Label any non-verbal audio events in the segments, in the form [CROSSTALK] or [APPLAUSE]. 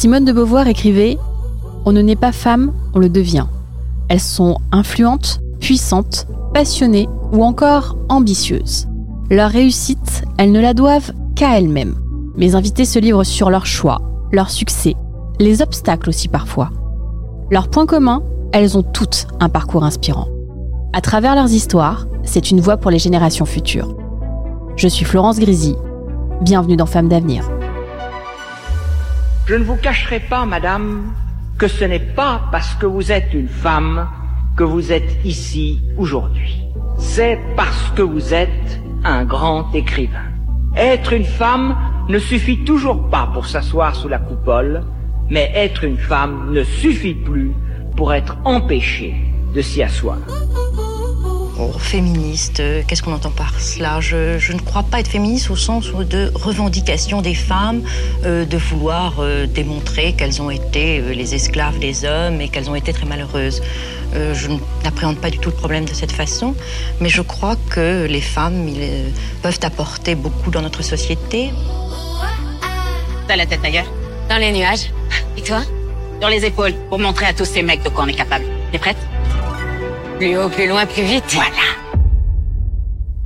Simone de Beauvoir écrivait On ne naît pas femme, on le devient. Elles sont influentes, puissantes, passionnées ou encore ambitieuses. Leur réussite, elles ne la doivent qu'à elles-mêmes. Mes invités se livrent sur leurs choix, leurs succès, les obstacles aussi parfois. Leur point commun, elles ont toutes un parcours inspirant. À travers leurs histoires, c'est une voix pour les générations futures. Je suis Florence Grisi. Bienvenue dans Femmes d'avenir. Je ne vous cacherai pas, madame, que ce n'est pas parce que vous êtes une femme que vous êtes ici aujourd'hui. C'est parce que vous êtes un grand écrivain. Être une femme ne suffit toujours pas pour s'asseoir sous la coupole, mais être une femme ne suffit plus pour être empêchée de s'y asseoir. Oh, féministe, euh, qu'est-ce qu'on entend par cela? Je, je ne crois pas être féministe au sens de revendication des femmes, euh, de vouloir euh, démontrer qu'elles ont été euh, les esclaves des hommes et qu'elles ont été très malheureuses. Euh, je n'appréhende pas du tout le problème de cette façon, mais je crois que les femmes ils, euh, peuvent apporter beaucoup dans notre société. T'as la tête ailleurs Dans les nuages. Et toi? Sur les épaules, pour montrer à tous ces mecs de quoi on est capable. T'es prête? Plus haut, plus loin, plus vite. Voilà.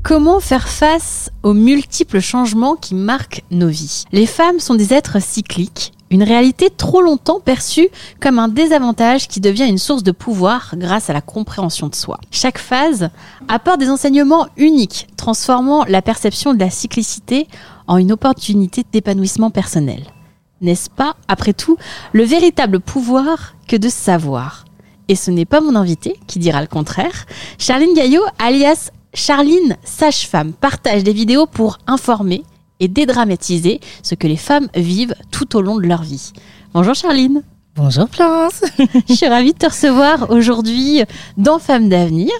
Comment faire face aux multiples changements qui marquent nos vies? Les femmes sont des êtres cycliques, une réalité trop longtemps perçue comme un désavantage qui devient une source de pouvoir grâce à la compréhension de soi. Chaque phase apporte des enseignements uniques, transformant la perception de la cyclicité en une opportunité d'épanouissement personnel. N'est-ce pas, après tout, le véritable pouvoir que de savoir? Et ce n'est pas mon invité qui dira le contraire. Charline Gaillot, alias Charline Sage-Femme, partage des vidéos pour informer et dédramatiser ce que les femmes vivent tout au long de leur vie. Bonjour Charline. Bonjour Florence. [LAUGHS] Je suis ravie de te recevoir aujourd'hui dans Femmes d'avenir.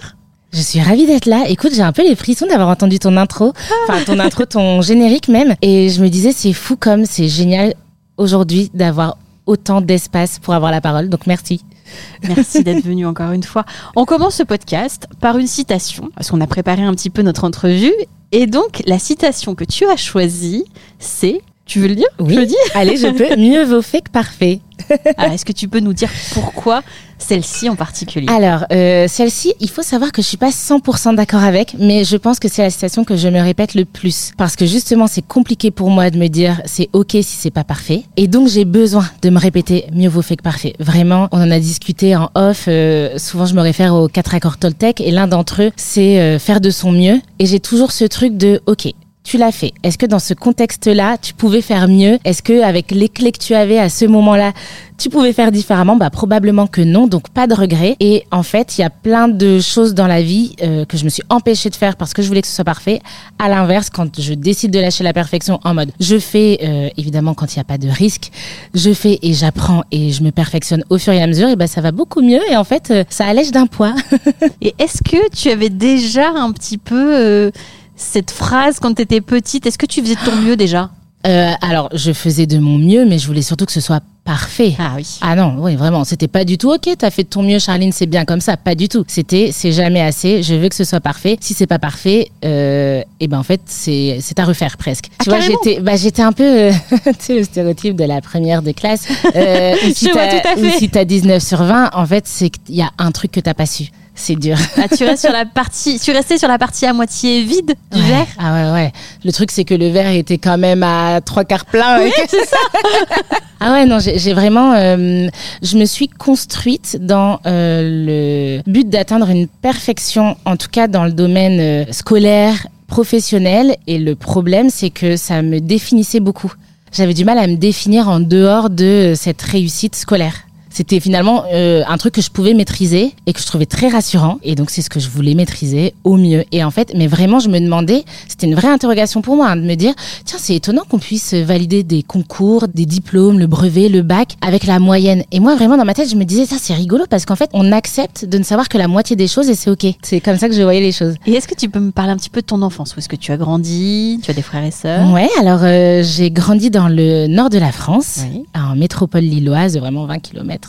Je suis ravie d'être là. Écoute, j'ai un peu les frissons d'avoir entendu ton intro, enfin ton intro, [LAUGHS] ton générique même. Et je me disais, c'est fou comme c'est génial aujourd'hui d'avoir autant d'espace pour avoir la parole. Donc merci. [LAUGHS] Merci d'être venu encore une fois. On commence ce podcast par une citation, parce qu'on a préparé un petit peu notre entrevue. Et donc, la citation que tu as choisie, c'est. Tu veux le dire? Oui. Je le dis? [LAUGHS] Allez, je peux. Mieux vaut fait que parfait. [LAUGHS] Alors, Est-ce que tu peux nous dire pourquoi celle-ci en particulier? Alors, euh, celle-ci, il faut savoir que je suis pas 100% d'accord avec, mais je pense que c'est la citation que je me répète le plus. Parce que justement, c'est compliqué pour moi de me dire c'est ok si c'est pas parfait. Et donc, j'ai besoin de me répéter mieux vaut fait que parfait. Vraiment, on en a discuté en off. euh, souvent, je me réfère aux quatre accords Toltec et l'un d'entre eux, c'est euh, faire de son mieux. Et j'ai toujours ce truc de ok, tu l'as fait. Est-ce que dans ce contexte-là, tu pouvais faire mieux? Est-ce que avec les clés que tu avais à ce moment-là, tu pouvais faire différemment? Bah probablement que non, donc pas de regret. Et en fait, il y a plein de choses dans la vie euh, que je me suis empêchée de faire parce que je voulais que ce soit parfait. À l'inverse, quand je décide de lâcher la perfection en mode, je fais euh, évidemment quand il n'y a pas de risque, je fais et j'apprends et je me perfectionne au fur et à mesure. Et ben ça va beaucoup mieux et en fait, euh, ça allège d'un poids. [LAUGHS] Et est-ce que tu avais déjà un petit peu euh, cette phrase quand tu étais petite Est-ce que tu faisais de ton mieux déjà? Euh, alors, je faisais de mon mieux, mais je voulais surtout que ce soit parfait. Ah oui. Ah non, oui, vraiment, c'était pas du tout ok, t'as fait de ton mieux, Charline, c'est bien comme ça, pas du tout. C'était, c'est jamais assez, je veux que ce soit parfait. Si c'est pas parfait, euh, et ben en fait, c'est, c'est à refaire presque. Ah, tu vois, j'étais, bah, j'étais un peu, euh, [LAUGHS] tu sais, le stéréotype de la première de classe. Euh, [LAUGHS] si Je vois t'as- tout à où fait. si t'as 19 sur 20, en fait, c'est qu'il y a un truc que t'as pas su. C'est dur. [LAUGHS] Ah, tu restes sur la partie, tu restais sur la partie à moitié vide du Ouais. verre. Ah ouais, ouais. Le truc, c'est que le verre était quand même à trois quarts plein. Oui, [LAUGHS] c'est ça. [LAUGHS] Ah ouais, non, j'ai j'ai vraiment. euh, je me suis construite dans euh, le but d'atteindre une perfection, en tout cas dans le domaine euh, scolaire, professionnel. Et le problème, c'est que ça me définissait beaucoup. J'avais du mal à me définir en dehors de cette réussite scolaire. C'était finalement euh, un truc que je pouvais maîtriser et que je trouvais très rassurant. Et donc c'est ce que je voulais maîtriser au mieux. Et en fait, mais vraiment, je me demandais, c'était une vraie interrogation pour moi, hein, de me dire, tiens, c'est étonnant qu'on puisse valider des concours, des diplômes, le brevet, le bac, avec la moyenne. Et moi, vraiment, dans ma tête, je me disais, ça, c'est rigolo parce qu'en fait, on accepte de ne savoir que la moitié des choses et c'est ok. C'est comme ça que je voyais les choses. Et est-ce que tu peux me parler un petit peu de ton enfance? Où est-ce que tu as grandi? Tu as des frères et sœurs? Ouais, alors euh, j'ai grandi dans le nord de la France, en métropole lilloise, vraiment 20 km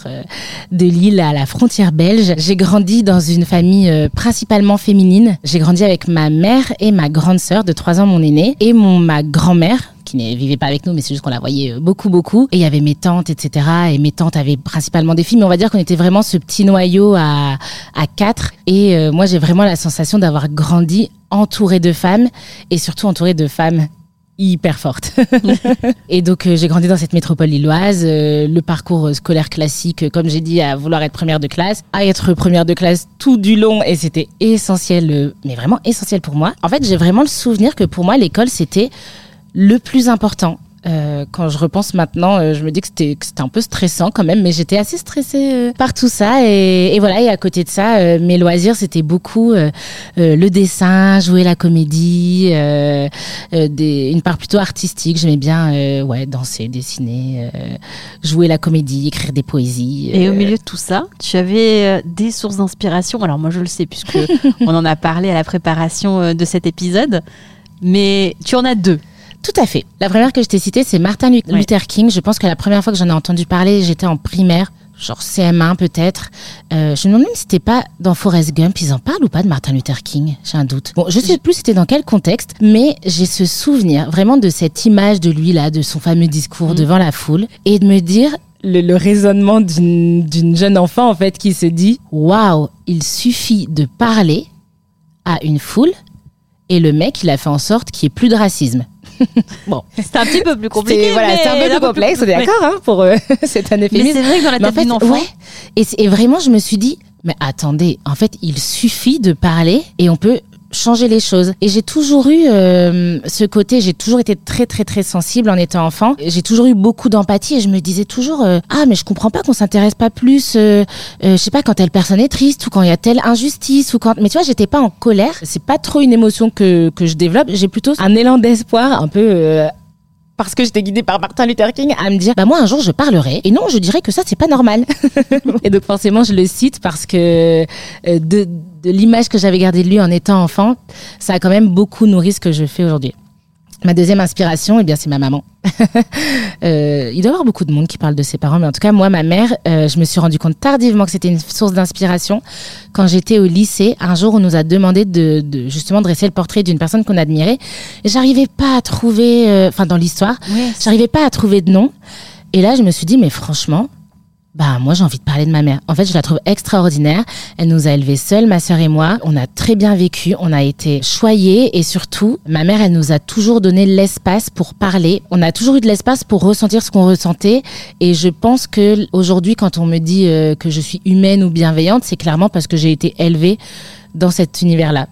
de Lille à la frontière belge. J'ai grandi dans une famille euh, principalement féminine. J'ai grandi avec ma mère et ma grande sœur de 3 ans, mon aînée, et mon, ma grand-mère qui ne vivait pas avec nous, mais c'est juste qu'on la voyait euh, beaucoup, beaucoup. Et il y avait mes tantes, etc. Et mes tantes avaient principalement des filles, mais on va dire qu'on était vraiment ce petit noyau à, quatre. Et euh, moi, j'ai vraiment la sensation d'avoir grandi entourée de femmes et surtout entourée de femmes hyper fortes. [LAUGHS] et donc euh, j'ai grandi dans cette métropole lilloise, le parcours scolaire classique, comme j'ai dit, à vouloir être première de classe, à être première de classe tout du long, et c'était essentiel, mais vraiment essentiel pour moi. En fait, j'ai vraiment le souvenir que pour moi, l'école, c'était le plus important. Euh, quand je repense maintenant, euh, je me dis que c'était un peu stressant quand même, mais j'étais assez stressée euh, par tout ça. Et, et, voilà, et à côté de ça, mes loisirs, c'était beaucoup le dessin, jouer la comédie, des, une part plutôt artistique. J'aimais bien ouais, danser, dessiner, jouer la comédie, écrire des poésies. Et au milieu de tout ça, tu avais des sources d'inspiration. Alors moi, je le sais, puisque [LAUGHS] on en a parlé à la préparation de cet épisode, mais tu en as deux. Tout à fait. La première que je t'ai citée, c'est Martin Luther King. Je pense que la première fois que j'en ai entendu parler, j'étais en primaire genre CM1 peut-être. Euh, je me demande si c'était pas dans Forrest Gump, ils en parlent ou pas de Martin Luther King J'ai un doute. Bon, je sais plus c'était dans quel contexte, mais j'ai ce souvenir vraiment de cette image de lui là, de son fameux discours mm. devant la foule, et de me dire le, le raisonnement d'une jeune enfant en fait qui se dit waouh, il suffit de parler à une foule et le mec il a fait en sorte qu'il y ait plus de racisme. [LAUGHS] bon, c'est un petit peu plus compliqué. Voilà, c'est un peu plus complexe, on est d'accord hein, pour eux. c'est un effet. Mais c'est vrai que dans la tête en fait, enfant. Ouais, et, et vraiment, je me suis dit, mais attendez, en fait, il suffit de parler et on peut changer les choses. Et j'ai toujours eu euh, ce côté, j'ai toujours été très très très sensible en étant enfant. J'ai toujours eu beaucoup d'empathie et je me disais toujours euh, ah mais je comprends pas qu'on s'intéresse pas plus euh, je sais pas quand telle personne est triste ou quand il y a telle injustice ou quand mais tu vois, j'étais pas en colère, c'est pas trop une émotion que que je développe, j'ai plutôt un élan d'espoir un peu parce que j'étais guidée par Martin Luther King à me dire bah moi un jour je parlerai et non je dirais que ça c'est pas normal [LAUGHS] et donc forcément je le cite parce que de, de l'image que j'avais gardée de lui en étant enfant ça a quand même beaucoup nourri ce que je fais aujourd'hui Ma deuxième inspiration, eh bien, c'est ma maman. [LAUGHS] euh, il doit y avoir beaucoup de monde qui parle de ses parents, mais en tout cas, moi, ma mère, euh, je me suis rendu compte tardivement que c'était une source d'inspiration quand j'étais au lycée. Un jour, on nous a demandé de, de justement dresser le portrait d'une personne qu'on admirait. Et j'arrivais pas à trouver, euh, enfin, dans l'histoire, j'arrivais pas à trouver de nom. Et là, je me suis dit, mais franchement, bah moi j'ai envie de parler de ma mère. En fait, je la trouve extraordinaire. Elle nous a élevés seuls, ma sœur et moi. On a très bien vécu, on a été choyés et surtout, ma mère, elle nous a toujours donné l'espace pour parler. On a toujours eu de l'espace pour ressentir ce qu'on ressentait. Et je pense que aujourd'hui, quand on me dit euh, que je suis humaine ou bienveillante, c'est clairement parce que j'ai été élevée dans cet univers-là.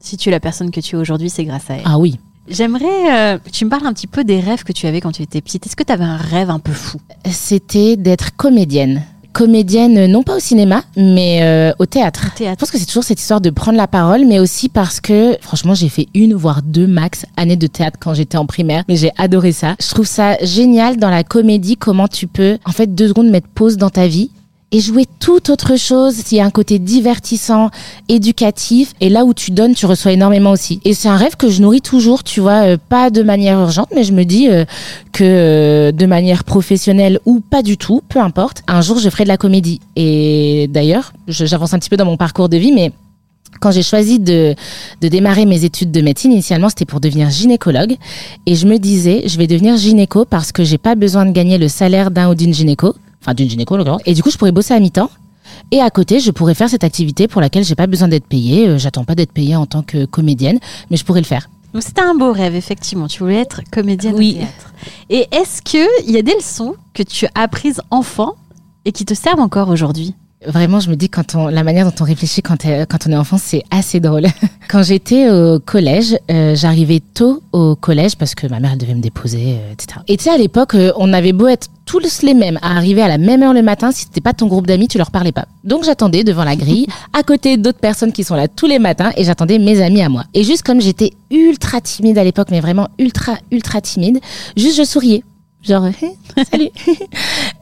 Si tu es la personne que tu es aujourd'hui, c'est grâce à elle. Ah oui. J'aimerais euh, que tu me parles un petit peu des rêves que tu avais quand tu étais petite. Est-ce que tu avais un rêve un peu fou? C'était d'être comédienne comédienne, non pas au cinéma, mais euh, au, théâtre. Je pense que c'est toujours cette histoire de prendre la parole, mais aussi parce que, franchement, j'ai fait une, voire deux max années de théâtre quand j'étais en primaire, mais j'ai adoré ça. Je trouve ça génial dans la comédie, comment tu peux, en fait, deux secondes mettre pause dans ta vie et jouer tout autre chose. S'il y a un côté divertissant, éducatif, et là où tu donnes, tu reçois énormément aussi. Et c'est un rêve que je nourris toujours, tu vois, euh, pas de manière urgente, mais je me dis euh, que euh, de manière professionnelle ou pas du tout, peu importe, un jour je ferai de la comédie. Et d'ailleurs, j'avance un petit peu dans mon parcours de vie, mais quand j'ai choisi de, de démarrer mes études de médecine, initialement, c'était pour devenir gynécologue. Et je me disais, je vais devenir gynéco parce que j'ai pas besoin de gagner le salaire d'un ou d'une gynéco enfin d'une gynécologue. Et du coup, je pourrais bosser à mi-temps. Et à côté, je pourrais faire cette activité pour laquelle j'ai pas besoin d'être payée. Euh, j'attends pas d'être payée en tant que comédienne, mais je pourrais le faire. Donc c'était un beau rêve, effectivement. Tu voulais être comédienne oui. au théâtre. Et est-ce qu'il y a des leçons que tu as apprises enfant et qui te servent encore aujourd'hui? Vraiment, je me dis quand on, la manière dont on réfléchit quand, quand on est enfant, c'est assez drôle. [LAUGHS] quand j'étais au collège, euh, j'arrivais tôt au collège parce que ma mère elle devait me déposer, euh, etc. Et tu sais, à l'époque, euh, on avait beau être tous les mêmes, à arriver à la même heure le matin, si c'était pas ton groupe d'amis, tu leur parlais pas. Donc j'attendais devant la grille, [LAUGHS] à côté d'autres personnes qui sont là tous les matins, et j'attendais mes amis à moi. Et juste comme j'étais ultra timide à l'époque, mais vraiment ultra ultra timide, juste je souriais. Genre, [LAUGHS] salut.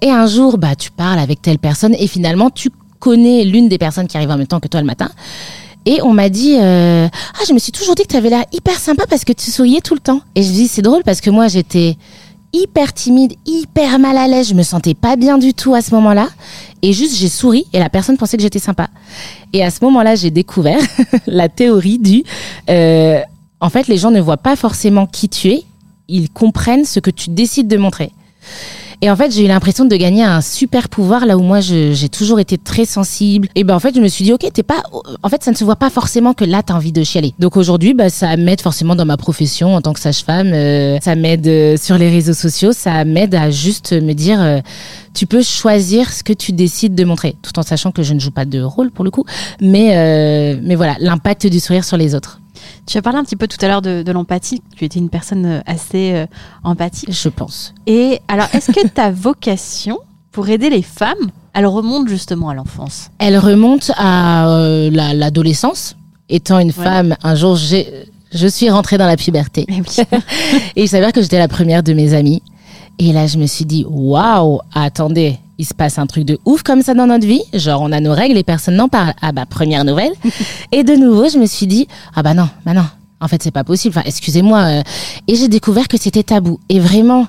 et un jour, bah, tu parles avec telle personne et finalement, tu connais l'une des personnes qui arrive en même temps que toi le matin. Et on m'a dit, euh, ah, je me suis toujours dit que tu avais l'air hyper sympa parce que tu souriais tout le temps. Et je dis, c'est drôle parce que moi, j'étais hyper timide, hyper mal à l'aise. Je me sentais pas bien du tout à ce moment-là. Et juste, j'ai souri et la personne pensait que j'étais sympa. Et à ce moment-là, j'ai découvert [LAUGHS] la théorie du, euh, en fait, les gens ne voient pas forcément qui tu es, ils comprennent ce que tu décides de montrer. Et en fait, j'ai eu l'impression de gagner un super pouvoir là où moi j'ai toujours été très sensible. Et ben en fait, je me suis dit OK, t'es pas en fait, ça ne se voit pas forcément que là tu as envie de chialer. Donc aujourd'hui, bah ça m'aide forcément dans ma profession en tant que sage-femme, euh, ça m'aide euh, sur les réseaux sociaux, ça m'aide à juste me dire euh, tu peux choisir ce que tu décides de montrer tout en sachant que je ne joue pas de rôle pour le coup, mais mais voilà, l'impact du sourire sur les autres, Tu as parlé un petit peu tout à l'heure de, de l'empathie. Tu étais une personne euh, assez euh, empathique. je pense. Et alors, est-ce que ta vocation pour aider les femmes, elle remonte justement à l'enfance? Elle remonte à euh, la- l'adolescence. Étant une femme, un jour, j'ai, je suis rentrée dans la puberté. Oui. [LAUGHS] Et il s'avère que j'étais la première de mes amies. Et là, je me suis dit, waouh, attendez, il se passe un truc de ouf comme ça dans notre vie. Genre, on a nos règles et personne n'en parle. Ah bah, première nouvelle. [LAUGHS] et de nouveau, je me suis dit, ah bah non, bah non. En fait, c'est pas possible. Enfin, excusez-moi. euh. Et j'ai découvert que c'était tabou. Et vraiment,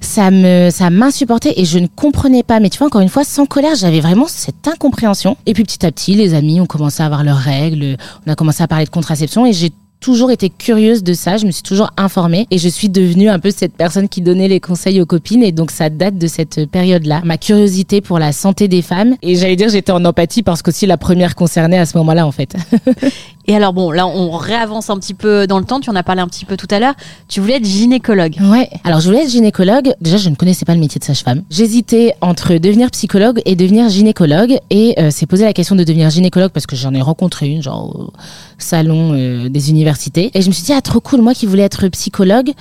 ça me ça m'insupportait et je ne comprenais pas mais tu vois encore une fois sans colère j'avais vraiment cette incompréhension et puis petit à petit les amis ont commencé à avoir leurs règles on a commencé à parler de contraception et j'ai toujours été curieuse de ça, je me suis toujours informée et je suis devenue un peu cette personne qui donnait les conseils aux copines et donc ça date de cette période-là. Ma curiosité pour la santé des femmes et j'allais dire j'étais en empathie parce qu'aussi la première concernée à ce moment-là en fait. [LAUGHS] Et alors, bon, là, on réavance un petit peu dans le temps. Tu en as parlé un petit peu tout à l'heure. Tu voulais être gynécologue. Ouais. Alors, je voulais être gynécologue. Déjà, je ne connaissais pas le métier de sage-femme. J'hésitais entre devenir psychologue et devenir gynécologue. Et euh, c'est posé la question de devenir gynécologue parce que j'en ai rencontré une, genre au salon euh, des universités. Et je me suis dit, ah, trop cool, moi qui voulais être psychologue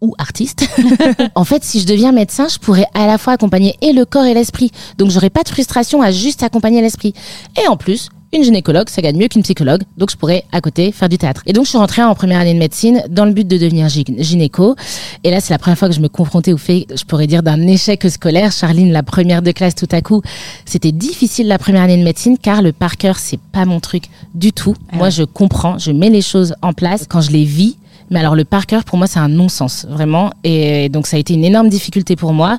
ou artiste. [LAUGHS] en fait, si je deviens médecin, je pourrais à la fois accompagner et le corps et l'esprit. Donc, j'aurais pas de frustration à juste accompagner l'esprit. Et en plus, une gynécologue, ça gagne mieux qu'une psychologue, donc je pourrais à côté faire du théâtre. Et donc je suis rentrée en première année de médecine dans le but de devenir gy- gynéco. Et là, c'est la première fois que je me confrontais au fait, je pourrais dire, d'un échec scolaire. Charline, la première de classe, tout à coup, c'était difficile la première année de médecine car le par cœur, c'est pas mon truc du tout. Moi, je comprends, je mets les choses en place quand je les vis. Mais alors le par cœur pour moi c'est un non-sens vraiment. Et donc ça a été une énorme difficulté pour moi.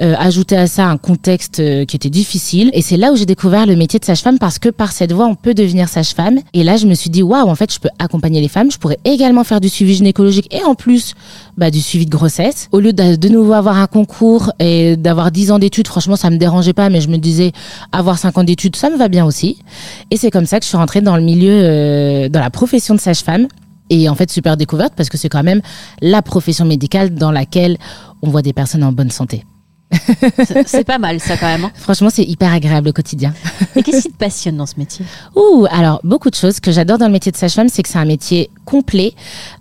Euh, ajouter à ça un contexte euh, qui était difficile. Et c'est là où j'ai découvert le métier de sage-femme parce que par cette voie on peut devenir sage-femme. Et là je me suis dit waouh en fait je peux accompagner les femmes, je pourrais également faire du suivi gynécologique et en plus bah, du suivi de grossesse. Au lieu de, de nouveau avoir un concours et d'avoir 10 ans d'études, franchement ça me dérangeait pas mais je me disais avoir 5 ans d'études ça me va bien aussi. Et c'est comme ça que je suis rentrée dans le milieu euh, dans la profession de sage-femme et en fait, super découverte parce que c'est quand même la profession médicale dans laquelle on voit des personnes en bonne santé. C'est- pas mal, ça, quand même. hein. Franchement, c'est hyper agréable au quotidien. Et qu'est-ce qui te passionne dans ce métier? Ouh, alors beaucoup de choses. Ce que j'adore dans le métier de sage-femme, c'est que c'est un métier complet,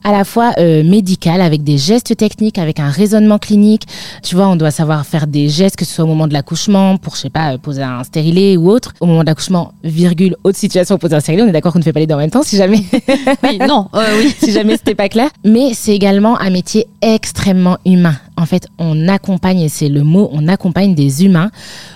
à la fois euh, médical, avec des gestes techniques, avec un raisonnement clinique. Tu vois, on doit savoir faire des gestes, que ce soit au moment de l'accouchement, pour, je sais pas, poser un stérilet ou autre. Au moment de l'accouchement, virgule, autre situation, poser un stérilet. On est d'accord qu'on ne fait pas les deux en même temps, si jamais. Oui, non, euh, oui. [LAUGHS] si jamais c'était pas clair. Mais c'est également un métier extrêmement humain. En fait, on accompagne, et c'est le mot, on accompagne des humains.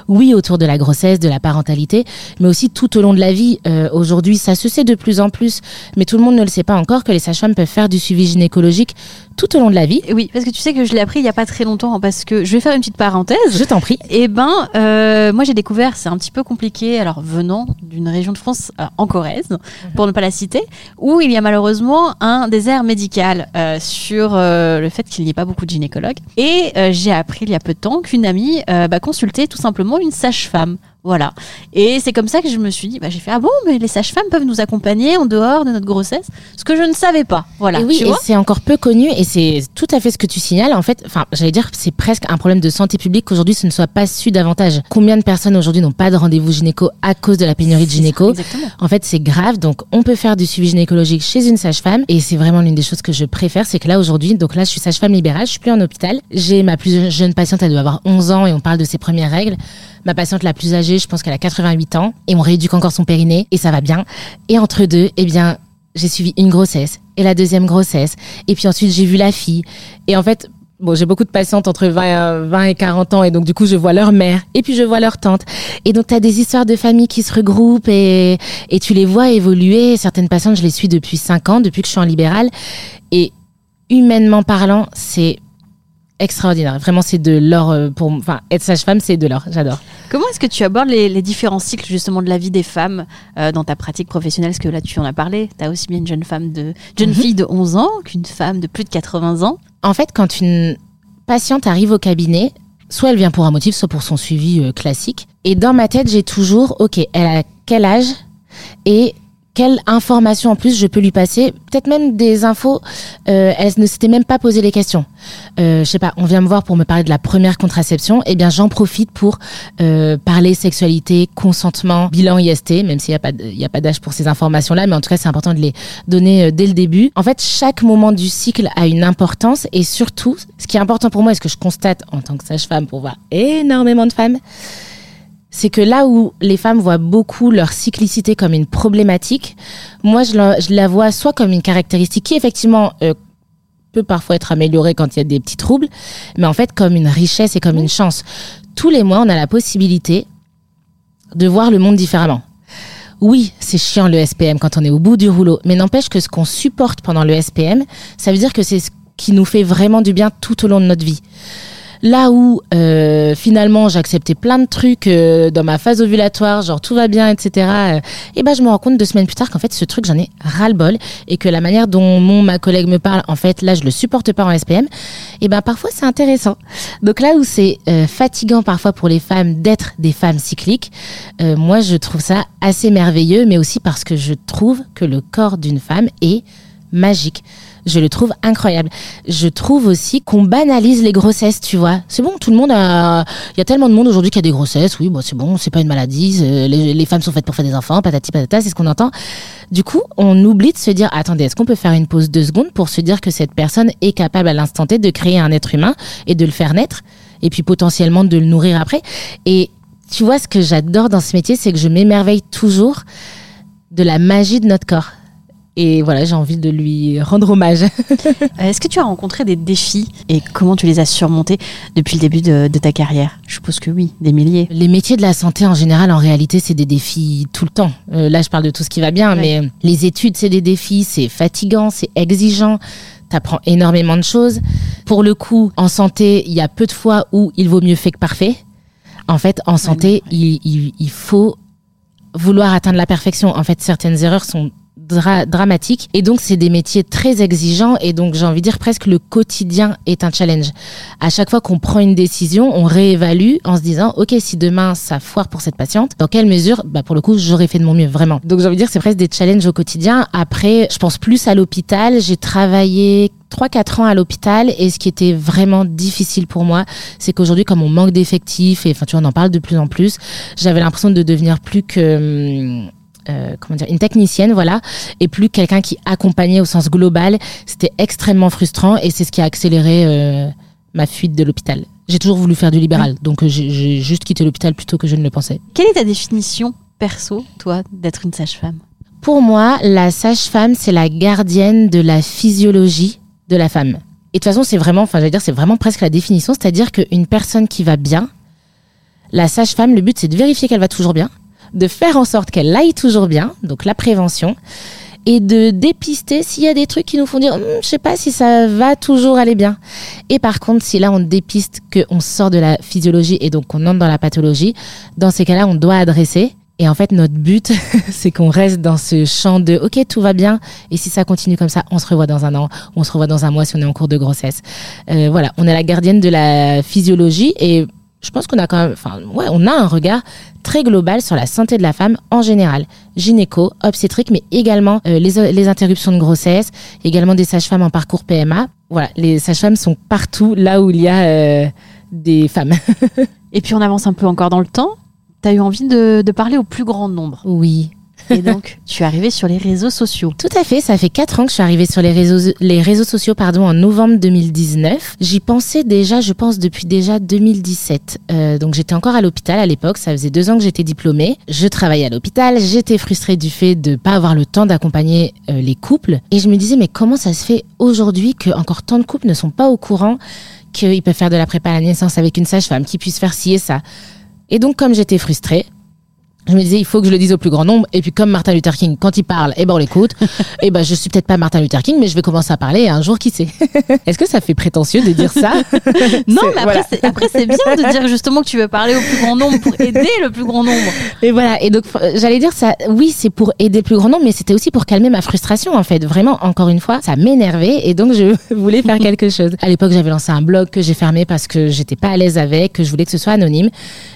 Oui, autour de la grossesse, de la parentalité, mais aussi tout au long de la vie. Euh, Aujourd'hui, ça se sait de plus en plus, mais tout le monde ne le sait pas encore que les sages-femmes peuvent faire du suivi gynécologique tout au long de la vie. Oui, parce que tu sais que je l'ai appris il y a pas très longtemps, parce que je vais faire une petite parenthèse. Je t'en prie. Eh ben, euh, moi j'ai découvert, c'est un petit peu compliqué, alors venant d'une région de France euh, en Corrèze, pour ne pas la citer, où il y a malheureusement un désert médical euh, sur euh, le fait qu'il n'y ait pas beaucoup de gynécologues. Et euh, j'ai appris il y a peu de temps qu'une amie euh, bah, consultait tout simplement une sage-femme. Voilà. Et c'est comme ça que je me suis dit, bah, j'ai fait, ah bon, mais les sages-femmes peuvent nous accompagner en dehors de notre grossesse. Ce que je ne savais pas. Voilà. Et oui, tu et vois c'est encore peu connu et c'est tout à fait ce que tu signales. En fait, enfin, j'allais dire, c'est presque un problème de santé publique qu'aujourd'hui ce ne soit pas su davantage. Combien de personnes aujourd'hui n'ont pas de rendez-vous gynéco à cause de la pénurie de ça, gynéco Exactement. En fait, c'est grave. Donc, on peut faire du suivi gynécologique chez une sage-femme. Et c'est vraiment l'une des choses que je préfère. C'est que là, aujourd'hui, donc là, je suis sage-femme libérale. Je suis plus en hôpital. J'ai ma plus jeune patiente, elle doit avoir 11 ans et on parle de ses premières règles. Ma patiente la plus âgée, je pense qu'elle a 88 ans. Et on rééduque encore son périnée. Et ça va bien. Et entre deux, eh bien, j'ai suivi une grossesse et la deuxième grossesse. Et puis ensuite, j'ai vu la fille. Et en fait, Bon, j'ai beaucoup de patientes entre 20 et, euh, 20 et 40 ans et donc du coup, je vois leur mère et puis je vois leur tante. Et donc, tu as des histoires de famille qui se regroupent et, et tu les vois évoluer. Certaines patientes, je les suis depuis 5 ans, depuis que je suis en libéral. Et humainement parlant, c'est extraordinaire. Vraiment, c'est de l'or euh, pour... Enfin, être sage-femme, c'est de l'or. J'adore. Comment est-ce que tu abordes les, les différents cycles justement de la vie des femmes euh, dans ta pratique professionnelle? Parce que là, tu en as parlé. Tu as aussi bien une jeune femme de jeune Mhm. fille de 11 ans qu'une femme de plus de 80 ans. En fait, quand une patiente arrive au cabinet, soit elle vient pour un motif, soit pour son suivi euh, classique. Et dans ma tête, j'ai toujours, ok, elle a quel âge? Et quelle information en plus je peux lui passer Peut-être même des infos. Euh, elle ne s'était même pas posé les questions. Euh, je sais pas. On vient me voir pour me parler de la première contraception. Eh bien, j'en profite pour euh, parler sexualité, consentement, bilan IST, même s'il n'y a pas, a pas d'âge pour ces informations-là, mais en tout cas, c'est important de les donner euh, dès le début. En fait, chaque moment du cycle a une importance et surtout, ce qui est important pour moi et ce que je constate en tant que sage-femme pour voir énormément de femmes, c'est que là où les femmes voient beaucoup leur cyclicité comme une problématique, moi je la, vois soit comme une caractéristique qui effectivement euh, peut parfois être améliorée quand il y a des petits troubles, mais en fait comme une richesse et comme une chance. Tous les mois, on a la possibilité de voir le monde différemment. Oui, c'est chiant le SPM quand on est au bout du rouleau, mais n'empêche que ce qu'on supporte pendant le SPM, ça veut dire que c'est ce qui nous fait vraiment du bien tout au long de notre vie. Là où euh, finalement j'acceptais plein de trucs euh, dans ma phase ovulatoire, genre tout va bien, etc. euh, et ben je me rends compte deux semaines plus tard qu'en fait ce truc j'en ai ras le bol et que la manière dont mon ma collègue me parle, en fait là je le supporte pas en SPM. Et ben parfois c'est intéressant. Donc là où c'est euh, fatigant parfois pour les femmes d'être des femmes cycliques, euh, moi je trouve ça assez merveilleux, mais aussi parce que je trouve que le corps d'une femme est magique. Je le trouve incroyable. Je trouve aussi qu'on banalise les grossesses, tu vois. C'est bon, tout le monde a. Il y a tellement de monde aujourd'hui qui a des grossesses. Oui, bon, c'est bon, c'est pas une maladie. Les, les femmes sont faites pour faire des enfants, patati patata, c'est ce qu'on entend. Du coup, on oublie de se dire attendez, est-ce qu'on peut faire une pause deux secondes pour se dire que cette personne est capable à l'instant T de créer un être humain et de le faire naître et puis potentiellement de le nourrir après? Et tu vois, ce que j'adore dans ce métier, c'est que je m'émerveille toujours de la magie de notre corps. Et voilà, j'ai envie de lui rendre hommage. [LAUGHS] Euh, Est-ce que tu as rencontré des défis et comment tu les as surmontés depuis le début de, de ta carrière? Je suppose que oui, des milliers. Les métiers de la santé en général, en réalité, c'est des défis tout le temps. Euh, là, je parle de tout ce qui va bien, Ouais. mais les études, c'est des défis, c'est fatigant, c'est exigeant. T'apprends énormément de choses. Pour le coup, en santé, il y a peu de fois où il vaut mieux fait que parfait. En fait, en santé, il, il- il faut vouloir atteindre la perfection. En fait, certaines erreurs sont dra- dramatiques et donc c'est des métiers très exigeants et donc j'ai envie de dire presque le quotidien est un challenge. À chaque fois qu'on prend une décision, on réévalue en se disant ok si demain ça foire pour cette patiente, dans quelle mesure bah pour le coup j'aurais fait de mon mieux vraiment. Donc j'ai envie de dire c'est presque des challenges au quotidien. Après je pense plus à l'hôpital, j'ai travaillé 3-4 ans à l'hôpital et ce qui était vraiment difficile pour moi, c'est qu'aujourd'hui comme on manque d'effectifs et enfin tu vois on en parle de plus en plus, j'avais l'impression de devenir plus que hum, euh, comment dire une technicienne voilà et plus quelqu'un qui accompagnait au sens global. C'était extrêmement frustrant et c'est ce qui a accéléré euh, ma fuite de l'hôpital. J'ai toujours voulu faire du libéral donc euh, j'ai j'ai juste quitté l'hôpital plutôt que je ne le pensais. Quelle est ta définition perso, toi, d'être une sage-femme? Pour moi la sage-femme c'est la gardienne de la physiologie de la femme. Et de toute façon c'est vraiment enfin j'allais dire c'est vraiment presque la définition c'est-à-dire qu'une personne qui va bien la sage-femme le but c'est de vérifier qu'elle va toujours bien de faire en sorte qu'elle aille toujours bien, donc la prévention, et de dépister s'il y a des trucs qui nous font dire, Hum, je sais pas si ça va toujours aller bien. Et par contre, si là on dépiste qu'on sort de la physiologie et donc qu'on entre dans la pathologie, dans ces cas-là, on doit adresser. Et en fait, notre but, [LAUGHS] c'est qu'on reste dans ce champ de OK, tout va bien. Et si ça continue comme ça, on se revoit dans un an, on se revoit dans un mois si on est en cours de grossesse. Euh, voilà, on est la gardienne de la physiologie et je pense qu'on a quand même, enfin, ouais, on a un regard très global sur la santé de la femme en général. Gynéco, obstétrique, mais également euh, les, les interruptions de grossesse, également des sages-femmes en parcours PMA. Voilà, les sages-femmes sont partout là où il y a euh, des femmes. [LAUGHS] Et puis on avance un peu encore dans le temps. Tu as eu envie de, de parler au plus grand nombre? oui. Et donc, [LAUGHS] tu es arrivée sur les réseaux sociaux. Tout à fait, ça fait quatre ans que je suis arrivée sur les réseaux, les réseaux sociaux pardon, en novembre 2019. J'y pensais déjà, je pense, depuis déjà 2017. Euh, donc j'étais encore à l'hôpital à l'époque, ça faisait deux ans que j'étais diplômée. Je travaillais à l'hôpital, j'étais frustrée du fait de pas avoir le temps d'accompagner euh, les couples. Et je me disais, mais comment ça se fait aujourd'hui que encore tant de couples ne sont pas au courant qu'ils peuvent faire de la prépa à la naissance avec une sage-femme, qu'ils puissent faire ci et ça? Et donc, comme j'étais frustrée, je me disais, il faut que je le dise au plus grand nombre. Et puis, comme Martin Luther King, quand il parle, eh ben, on l'écoute. [LAUGHS] et ben, je suis peut-être pas Martin Luther King, mais je vais commencer à parler et un jour, qui sait. [LAUGHS] Est-ce que ça fait prétentieux de dire ça? [LAUGHS] Non, mais après, voilà. après, c'est bien de dire justement que tu veux parler au plus grand nombre pour aider le plus grand nombre. Et voilà. Et donc, euh, j'allais dire ça, oui, c'est pour aider le plus grand nombre, mais c'était aussi pour calmer ma frustration, en fait. Vraiment, encore une fois, ça m'énervait et donc je voulais faire quelque chose. À l'époque, j'avais lancé un blog que j'ai fermé parce que j'étais pas à l'aise avec, que je voulais que ce soit anonyme.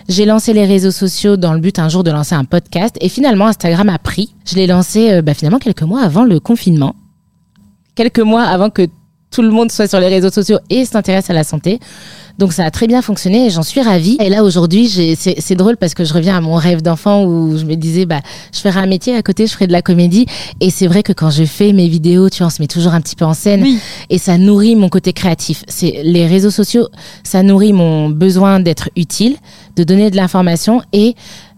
J'ai lancé les réseaux sociaux dans le but un jour de lancer un podcast et finalement, Instagram a pris. Je l'ai lancé, euh, bah, finalement, quelques mois avant le confinement. Quelques mois avant que tout le monde soit sur les réseaux sociaux et s'intéresse à la santé. Donc ça a très bien fonctionné et j'en suis ravie. Et là aujourd'hui, c'est drôle parce que je reviens à mon rêve d'enfant où je me disais bah je ferais un métier à côté, je ferais de la comédie. Et c'est vrai que quand je fais mes vidéos, tu vois, on se met toujours un petit peu en scène Oui. et ça nourrit mon côté créatif. C'est les réseaux sociaux, ça nourrit mon besoin d'être utile, de donner de l'information et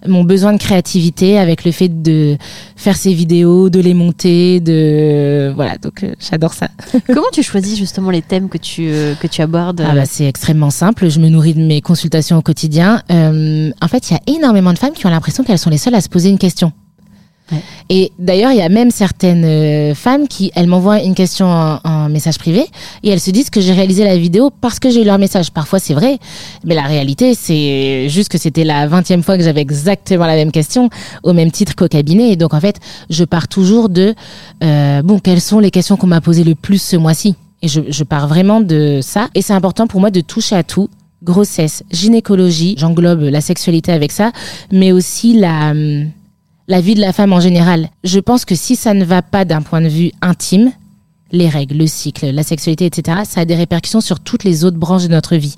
mon besoin de créativité avec le fait de faire ces vidéos, de les monter, de voilà. Donc euh, j'adore ça. [LAUGHS] Comment tu choisis justement les thèmes que tu, euh, que tu abordes Ah bah, c'est extrêmement simple. Je me nourris de mes consultations au quotidien. Euh, en fait, il y a énormément de femmes qui ont l'impression qu'elles sont les seules à se poser une question. Et d'ailleurs, il y a même certaines euh, femmes qui, elles m'envoient une question en, en message privé et elles se disent que j'ai réalisé la vidéo parce que j'ai eu leur message. Parfois, c'est vrai, mais la réalité, c'est juste que c'était la vingtième fois que j'avais exactement la même question au même titre qu'au cabinet. Et donc, en fait, je pars toujours de euh, bon, quelles sont les questions qu'on m'a posées le plus ce mois-ci? Et je, je pars vraiment de ça. Et c'est important pour moi de toucher à tout. Grossesse, gynécologie, j'englobe la sexualité avec ça, mais aussi la, hum, la vie de la femme en général. Je pense que si ça ne va pas d'un point de vue intime, les règles, le cycle, la sexualité, etc., ça a des répercussions sur toutes les autres branches de notre vie.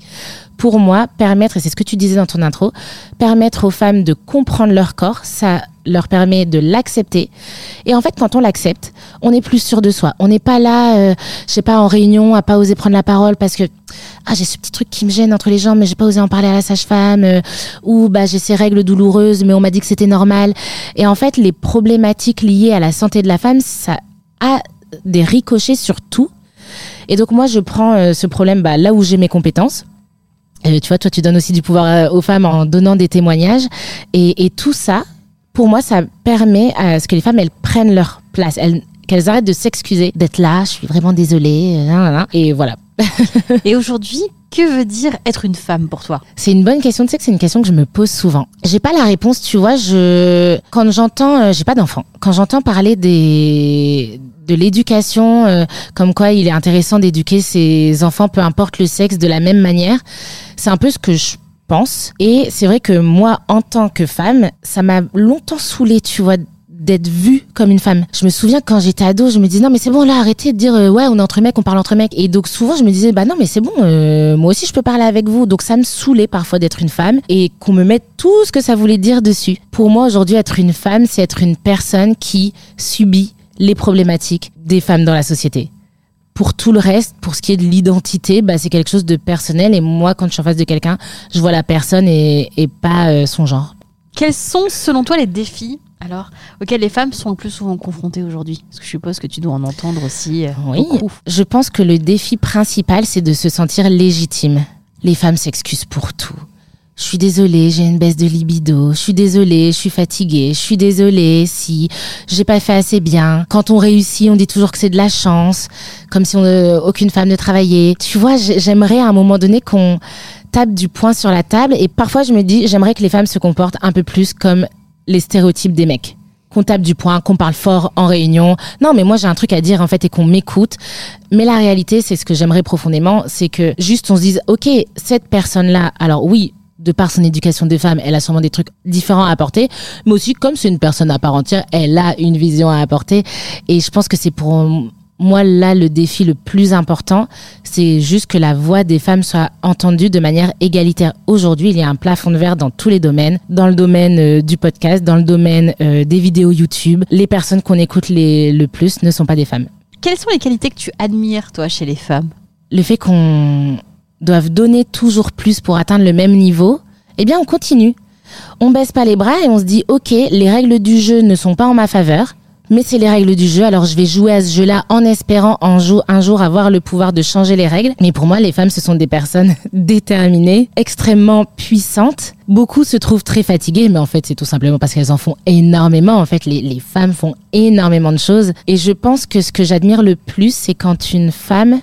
Pour moi, permettre, et c'est ce que tu disais dans ton intro, permettre aux femmes de comprendre leur corps, ça leur permet de l'accepter. Et en fait, quand on l'accepte, on est plus sûr de soi. On n'est pas là, euh, je sais pas, en réunion, à pas oser prendre la parole parce que ah j'ai ce petit truc qui me gêne entre les jambes, mais j'ai pas osé en parler à la sage-femme, euh, ou bah j'ai ces règles douloureuses, mais on m'a dit que c'était normal. Et en fait, les problématiques liées à la santé de la femme, ça a des ricochets sur tout. Et donc moi, je prends euh, ce problème bah, là où j'ai mes compétences. Tu vois, toi, tu donnes aussi du pouvoir euh, aux femmes en donnant des témoignages. Et, et tout ça, pour moi, ça permet à ce que les femmes, elles prennent leur place. Elles, qu'elles arrêtent de s'excuser d'être là, je suis vraiment désolée. euh. Et voilà. [LAUGHS] Et aujourd'hui, que veut dire être une femme pour toi? C'est une bonne question. Tu sais que c'est une question que je me pose souvent. J'ai pas la réponse. Tu vois, je quand j'entends, euh, j'ai pas d'enfant. Quand j'entends parler des de l'éducation, euh, comme quoi il est intéressant d'éduquer ses enfants, peu importe le sexe, de la même manière, c'est un peu ce que je pense. Et c'est vrai que moi, en tant que femme, ça m'a longtemps saoulée, tu vois d'être vue comme une femme. Je me souviens quand j'étais ado, je me disais non mais c'est bon là, arrêtez de dire euh, ouais on est entre mecs, on parle entre mecs. Et donc souvent je me disais bah non mais c'est bon, euh, moi aussi je peux parler avec vous. Donc ça me saoulait parfois d'être une femme et qu'on me mette tout ce que ça voulait dire dessus. Pour moi aujourd'hui être une femme, c'est être une personne qui subit les problématiques des femmes dans la société. Pour tout le reste, pour ce qui est de l'identité, bah, c'est quelque chose de personnel. Et moi, quand je suis en face de quelqu'un, je vois la personne et, et pas euh, son genre. Quels sont, selon toi, les défis alors auxquels les femmes sont le plus souvent confrontées aujourd'hui Parce que je suppose que tu dois en entendre aussi euh, Oui, beaucoup. je pense que le défi principal, c'est de se sentir légitime. Les femmes s'excusent pour tout. Je suis désolée, j'ai une baisse de libido. Je suis désolée, je suis fatiguée. Je suis désolée si j'ai pas fait assez bien. Quand on réussit, on dit toujours que c'est de la chance, comme si on, euh, aucune femme ne travaillait. Tu vois, j'ai- j'aimerais à un moment donné qu'on tape du poing sur la table. Et parfois, je me dis, j'aimerais que les femmes se comportent un peu plus comme les stéréotypes des mecs qu'on tape du poing, qu'on parle fort en réunion. Non, mais moi j'ai un truc à dire en fait et qu'on m'écoute. Mais la réalité, c'est ce que j'aimerais profondément, c'est que juste on se dise, ok, cette personne-là, alors oui, de par son éducation des femmes, elle a sûrement des trucs différents à apporter, mais aussi comme c'est une personne à part entière, elle a une vision à apporter. Et je pense que c'est pour moi là le défi le plus important, c'est juste que la voix des femmes soit entendue de manière égalitaire. Aujourd'hui, il y a un plafond de verre dans tous les domaines, dans le domaine euh, du podcast, dans le domaine euh, des vidéos YouTube. Les personnes qu'on écoute les, le plus ne sont pas des femmes. Quelles sont les qualités que tu admires, toi, chez les femmes? Le fait qu'on doive donner toujours plus pour atteindre le même niveau, eh bien on continue. On baisse pas les bras et on se dit ok, les règles du jeu ne sont pas en ma faveur, mais c'est les règles du jeu, alors je vais jouer à ce jeu-là en espérant un jour, avoir le pouvoir de changer les règles. Mais pour moi, les femmes, ce sont des personnes [LAUGHS] déterminées, extrêmement puissantes. Beaucoup se trouvent très fatiguées, mais en fait, c'est tout simplement parce qu'elles en font énormément. En fait, les, les femmes font énormément de choses. Et je pense que ce que j'admire le plus, c'est quand une femme,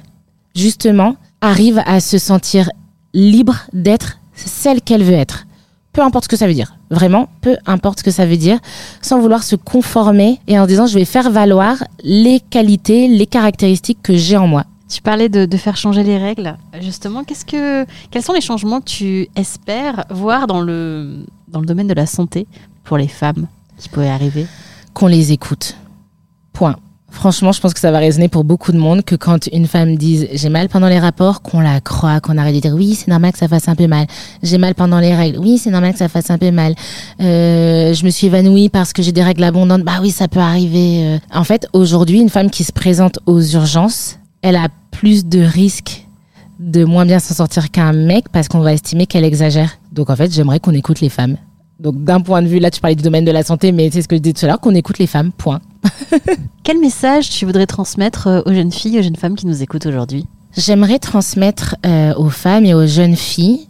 justement, arrive à se sentir libre d'être celle qu'elle veut être peu importe ce que ça veut dire. Vraiment, peu importe ce que ça veut dire, sans vouloir se conformer et en disant je vais faire valoir les qualités, les caractéristiques que j'ai en moi. Tu parlais de, faire changer les règles. Justement, qu'est-ce que, quels sont les changements que tu espères voir dans le, dans le domaine de la santé pour les femmes qui pourraient arriver? Qu'on les écoute. Point. Franchement, je pense que ça va résonner pour beaucoup de monde que quand une femme dise j'ai mal pendant les rapports, qu'on la croit, qu'on arrête de dire oui, c'est normal que ça fasse un peu mal. J'ai mal pendant les règles, oui, c'est normal que ça fasse un peu mal. Euh, je me suis évanouie parce que j'ai des règles abondantes, bah oui, ça peut arriver. Euh. En fait, aujourd'hui, une femme qui se présente aux urgences, elle a plus de risques de moins bien s'en sortir qu'un mec parce qu'on va estimer qu'elle exagère. Donc en fait, j'aimerais qu'on écoute les femmes. Donc d'un point de vue, là tu parlais du domaine de la santé, mais c'est ce que je disais tout à l'heure, qu'on écoute les femmes, point. [LAUGHS] Quel message tu voudrais transmettre euh, aux jeunes filles, aux jeunes femmes qui nous écoutent aujourd'hui? J'aimerais transmettre euh, aux femmes et aux jeunes filles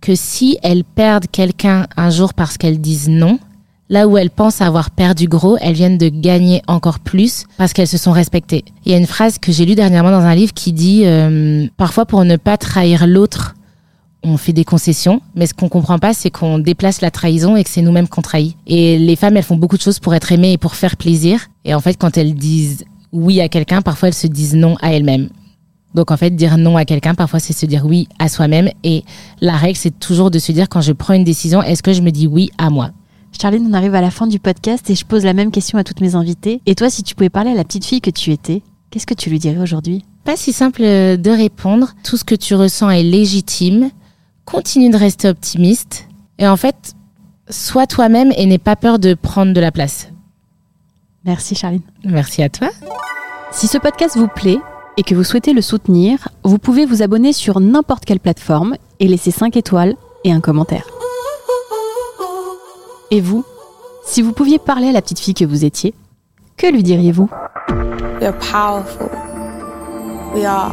que si elles perdent quelqu'un un jour parce qu'elles disent non, là où elles pensent avoir perdu gros, elles viennent de gagner encore plus parce qu'elles se sont respectées. Il y a une phrase que j'ai lue dernièrement dans un livre qui dit euh, parfois pour ne pas trahir l'autre, on fait des concessions, mais ce qu'on comprend pas, c'est qu'on déplace la trahison et que c'est nous-mêmes qu'on trahit. Et les femmes, elles font beaucoup de choses pour être aimées et pour faire plaisir. Et en fait, quand elles disent oui à quelqu'un, parfois elles se disent non à elles-mêmes. Donc en fait, dire non à quelqu'un, parfois c'est se dire oui à soi-même. Et la règle, c'est toujours de se dire quand je prends une décision, est-ce que je me dis oui à moi? Charline, on arrive à la fin du podcast et je pose la même question à toutes mes invités. Et toi, si tu pouvais parler à la petite fille que tu étais, qu'est-ce que tu lui dirais aujourd'hui? Pas si simple de répondre. Tout ce que tu ressens est légitime continue de rester optimiste et en fait, sois toi-même et n'aie pas peur de prendre de la place. Merci Charline. Merci à toi. Si ce podcast vous plaît et que vous souhaitez le soutenir, vous pouvez vous abonner sur n'importe quelle plateforme et laisser 5 étoiles et un commentaire. Et vous, si vous pouviez parler à la petite fille que vous étiez, que lui diriez-vous? Powerful. We are.